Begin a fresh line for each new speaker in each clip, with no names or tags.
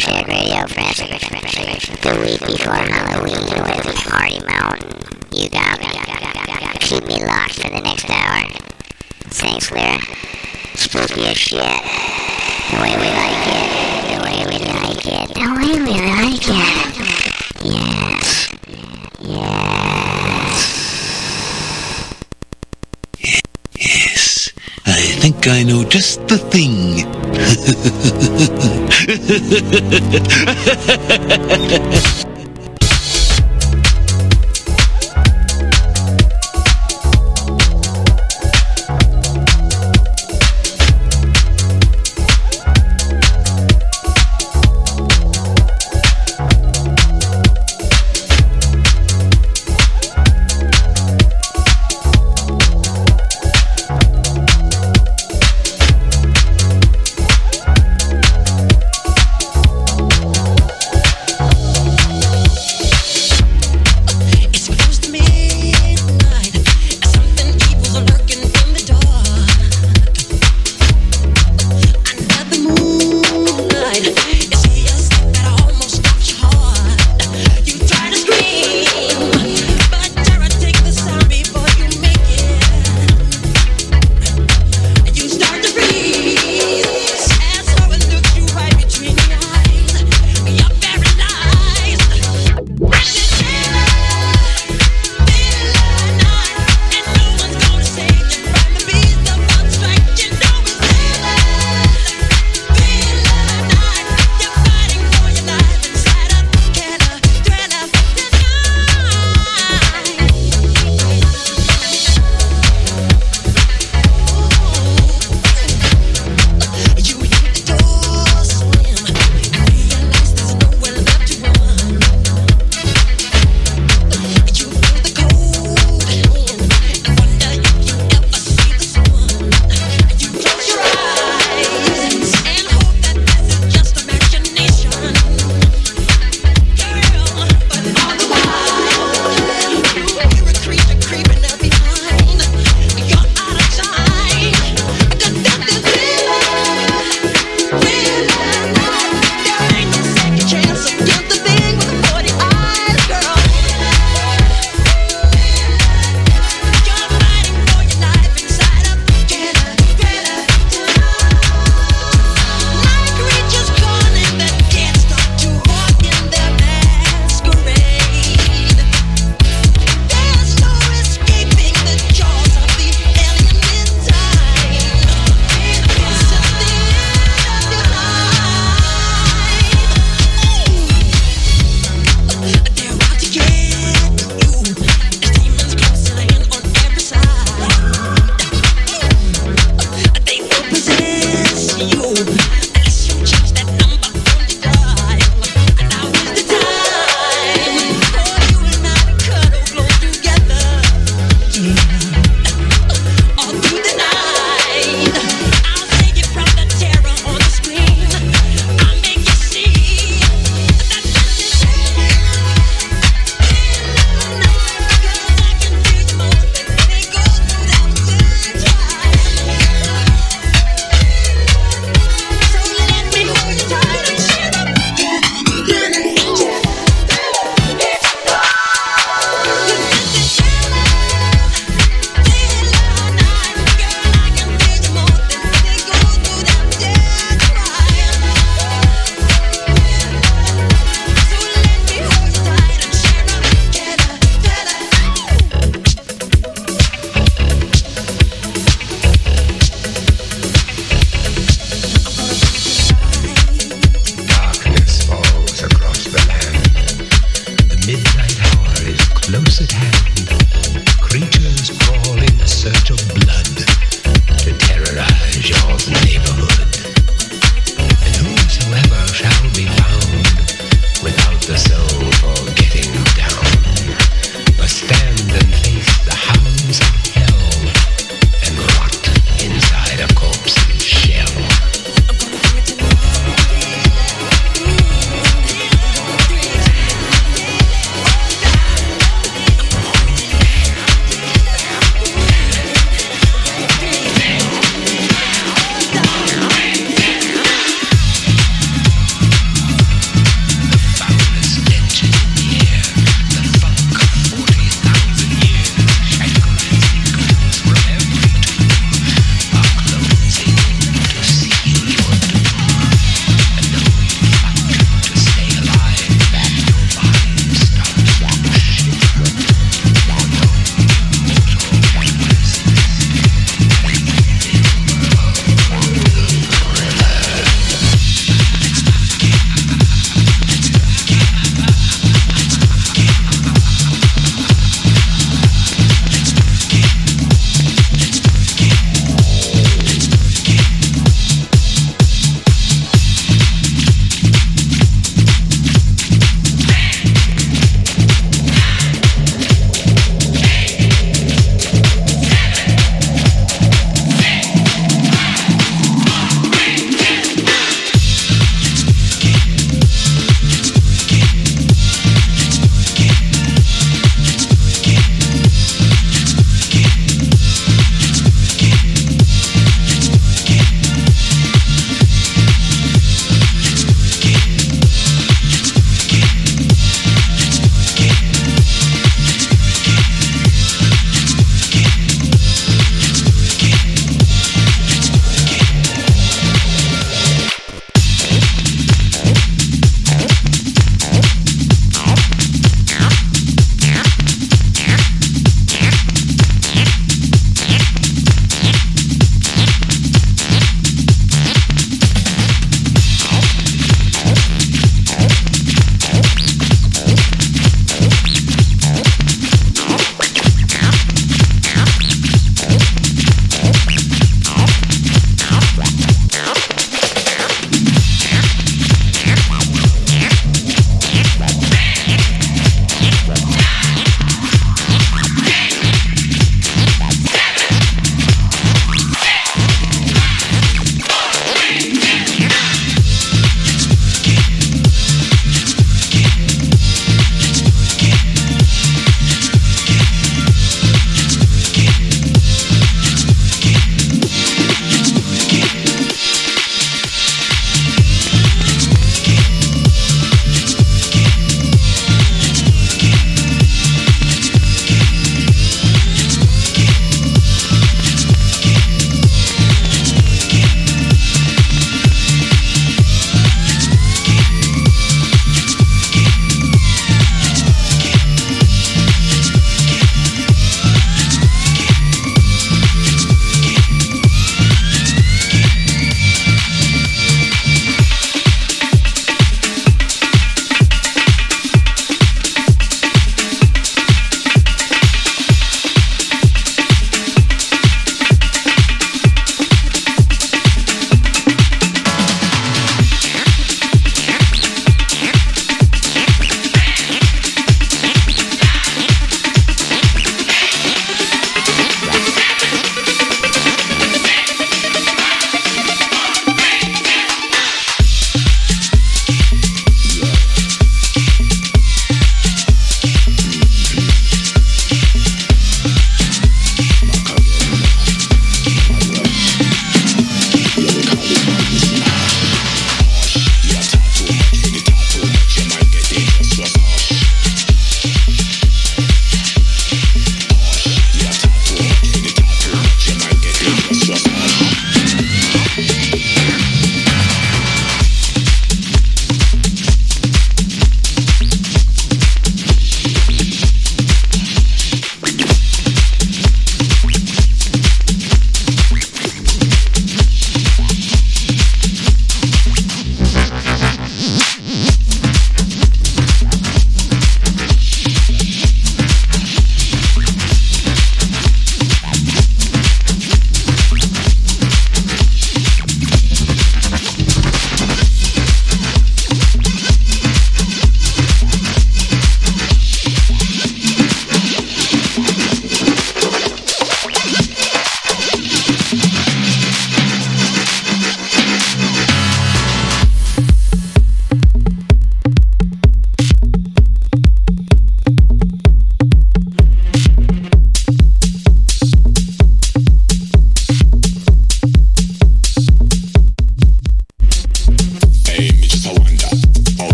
Shack Radio, friends. The week before Halloween with Hardy Mountain. You got me. Keep me locked for the next hour. Thanks, Lyra. Spooky as shit. The way we like it. The way we like it. The way we like it.
Think I know just the thing.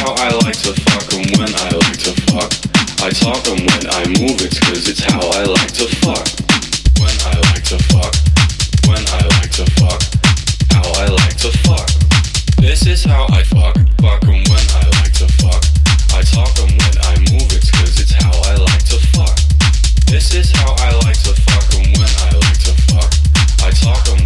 how I like to fuck and when I like to fuck. I talk and when I move, it's cause it's how I like to fuck. When I like to fuck. When I like to fuck. How I like to fuck. This is how I fuck. Fuck and when I like to fuck. I talk and when I move, it's cause it's how I like to fuck. This is how I like to fuck and when I like to fuck. I talk
and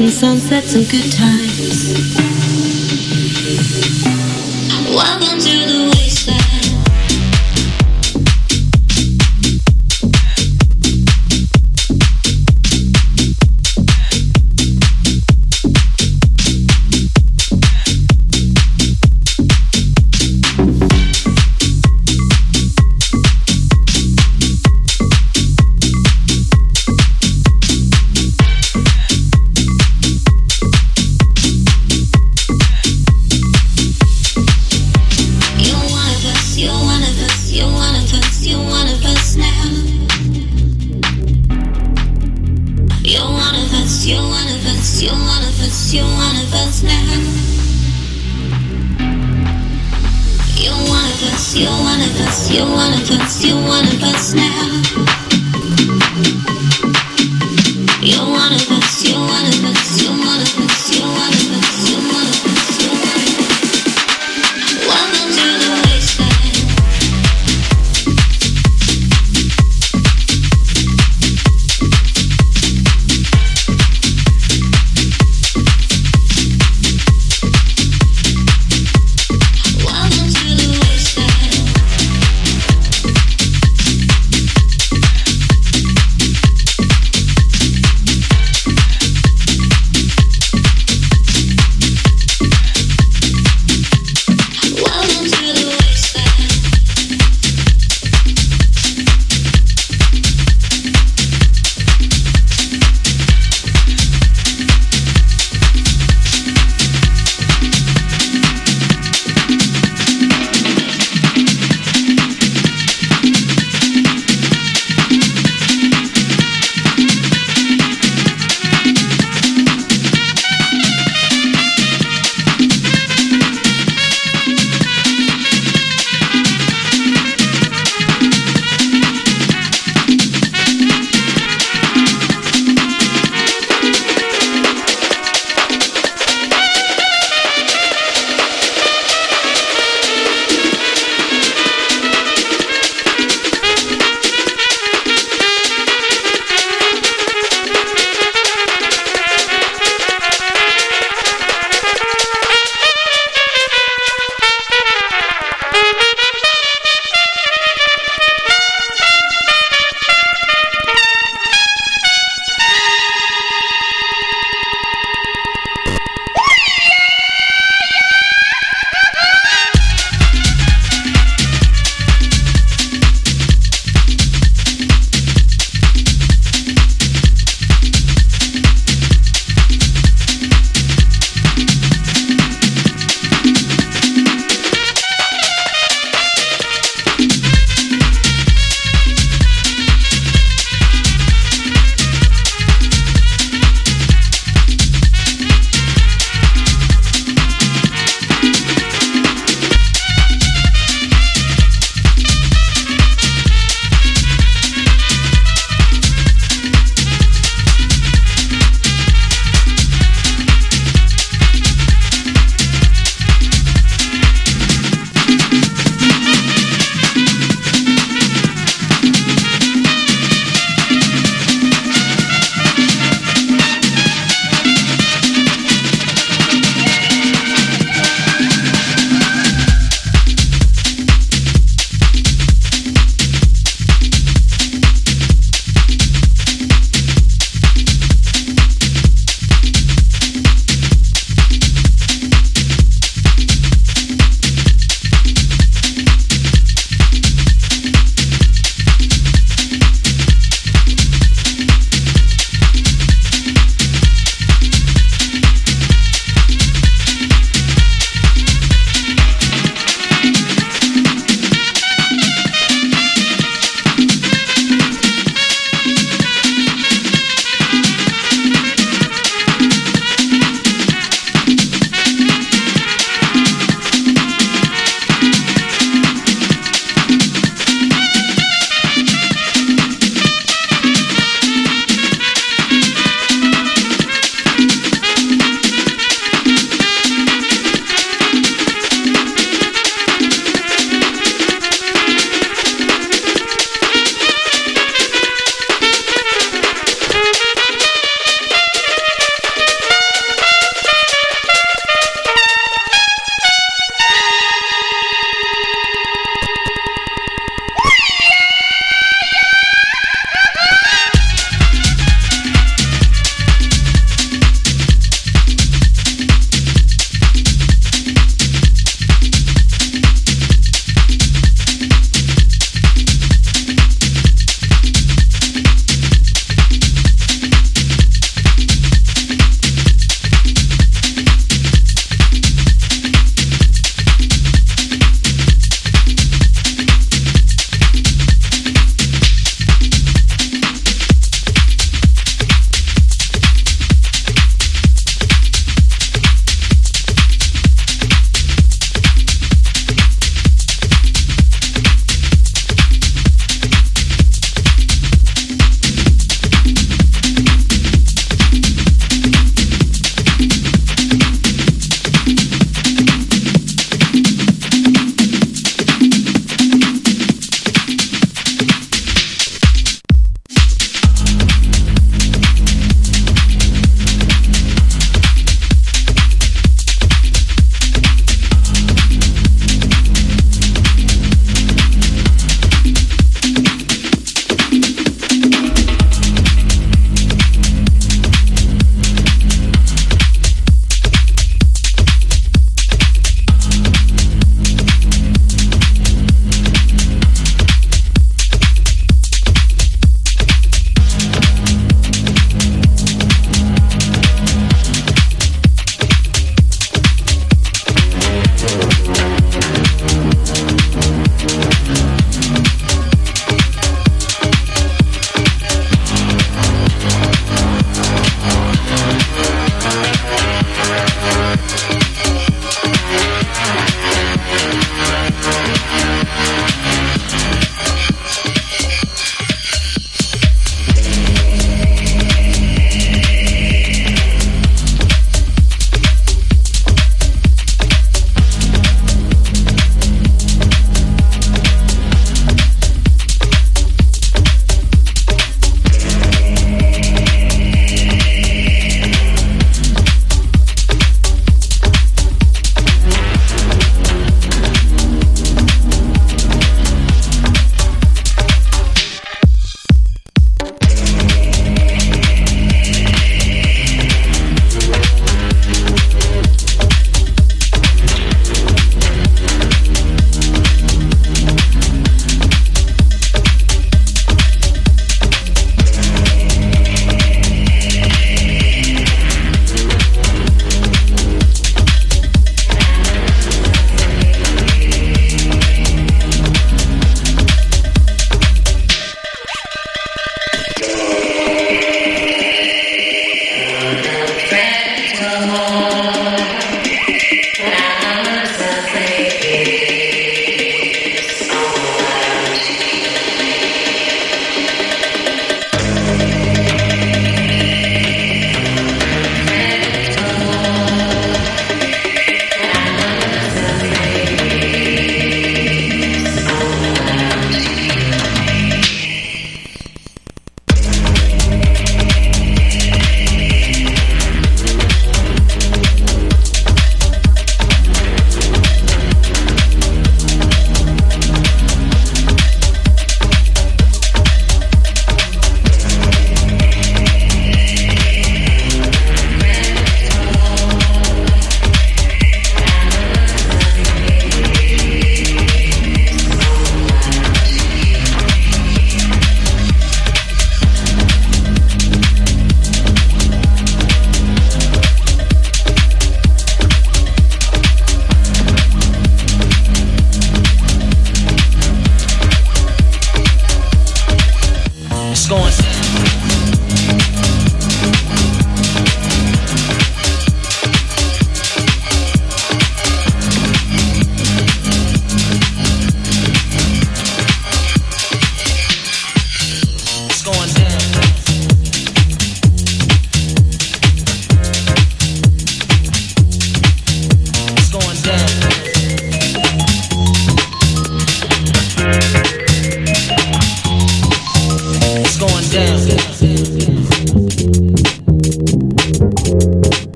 and sunsets and good times.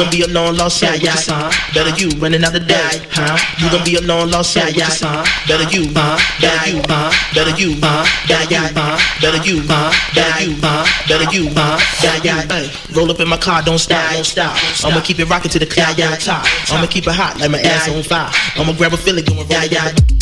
gon' be a long lost son yeah, your son. Better you running out of day, huh? You gon' be a long lost son yeah, your son. Better you, better you, better you, better you, better you, better you, better you, better you. Roll up in my car, don't stop, don't stop. I'ma keep it rocking to the cloud, top. I'ma keep it hot like my ass on fire. I'ma grab a feeling going right.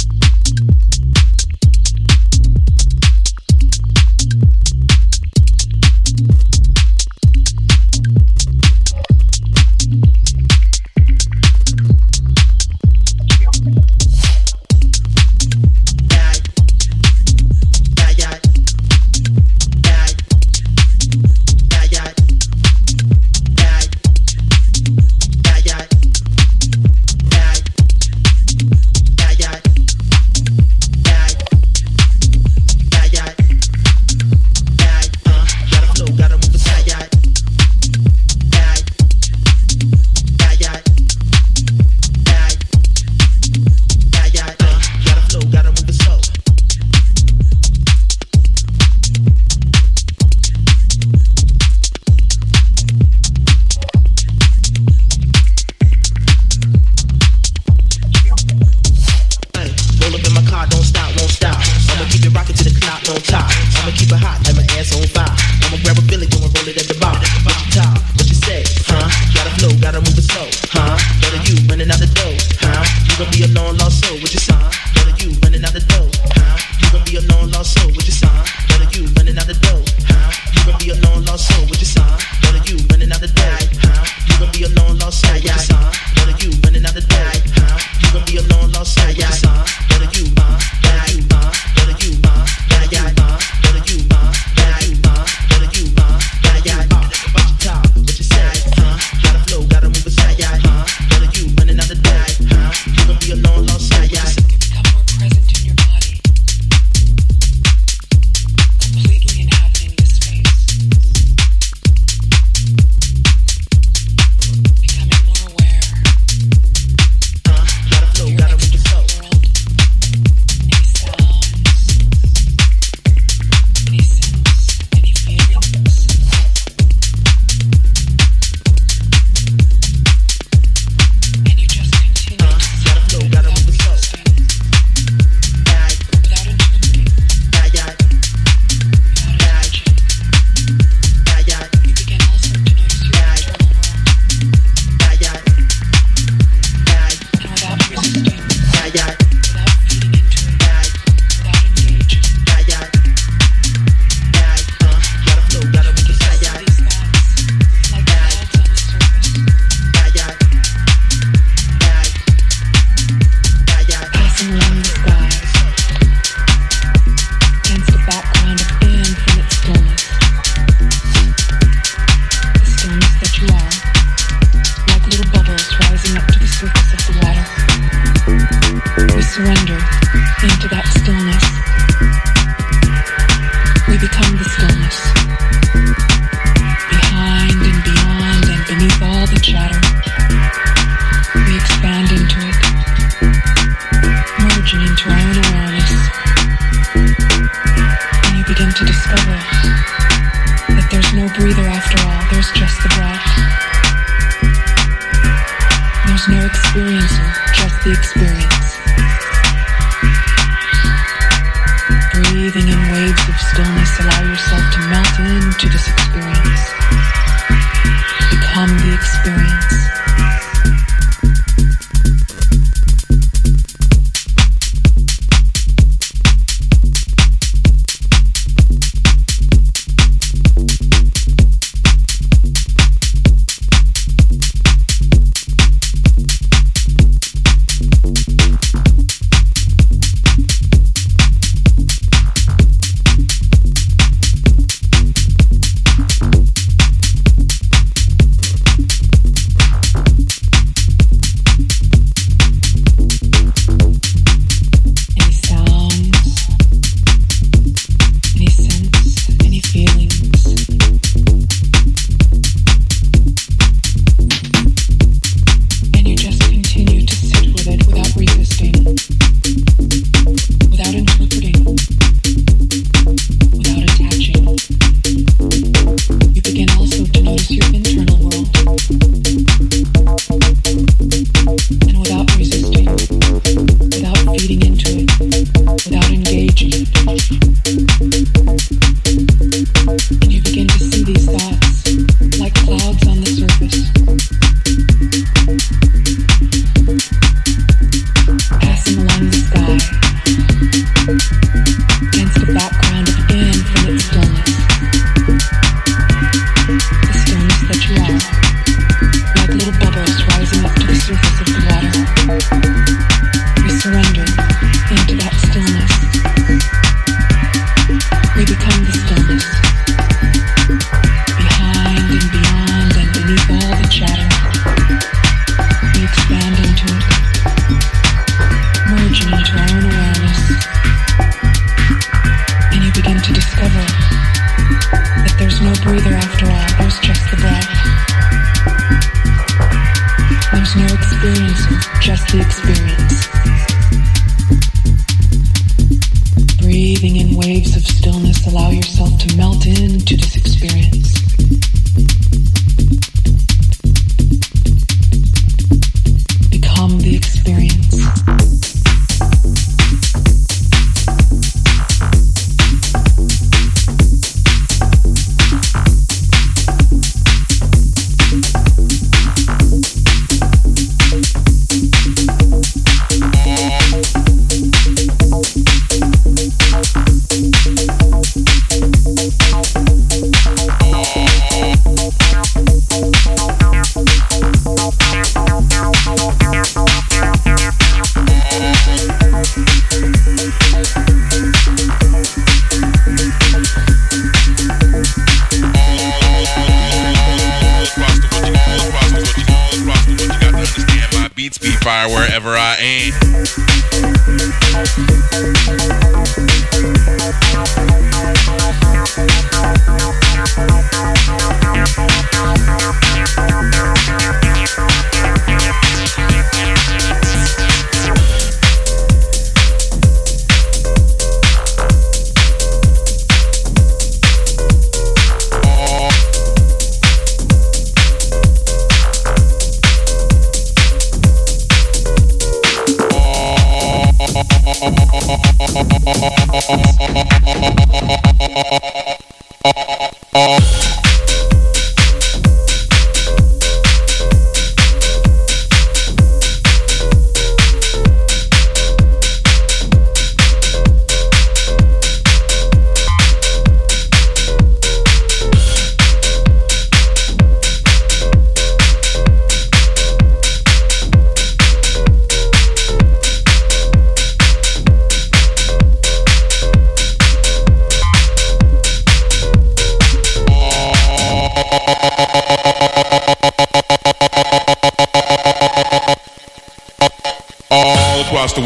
to
melt into this experience.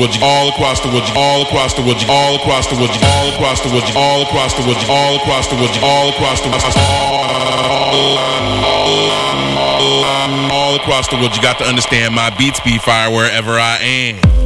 woods, all
across the woods, all across the woods, all across the woods, all across the woods, all across the woods, all across the woods, all across the woods, all across the woods. You? Got to understand my beats be fire wherever I am.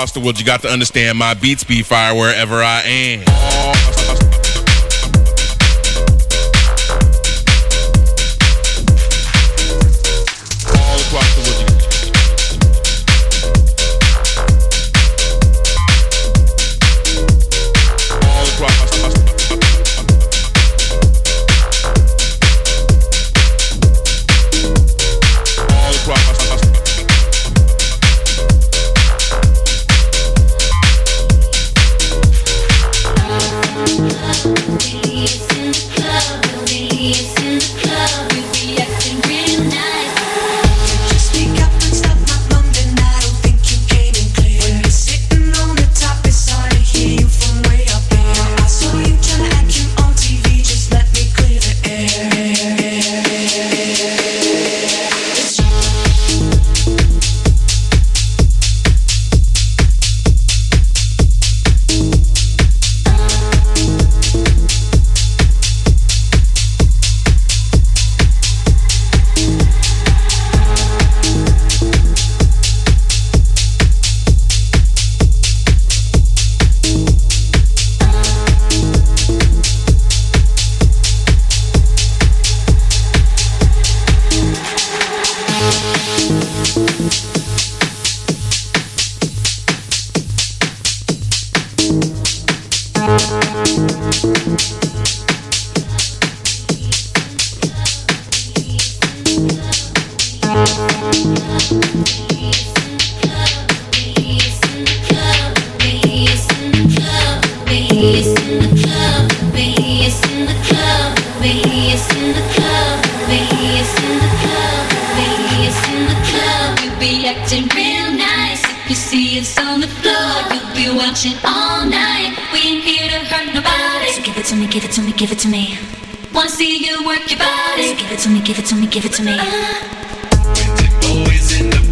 Across the world, you got to understand my beats be fire wherever I am.
acting real nice. If you see us on the floor, you'll be watching all night. We ain't here to hurt nobody. So give it to me, give it to me, give it to me. Wanna see you work your body. So give it to me, give it to me, give it to me. Uh. Boys in the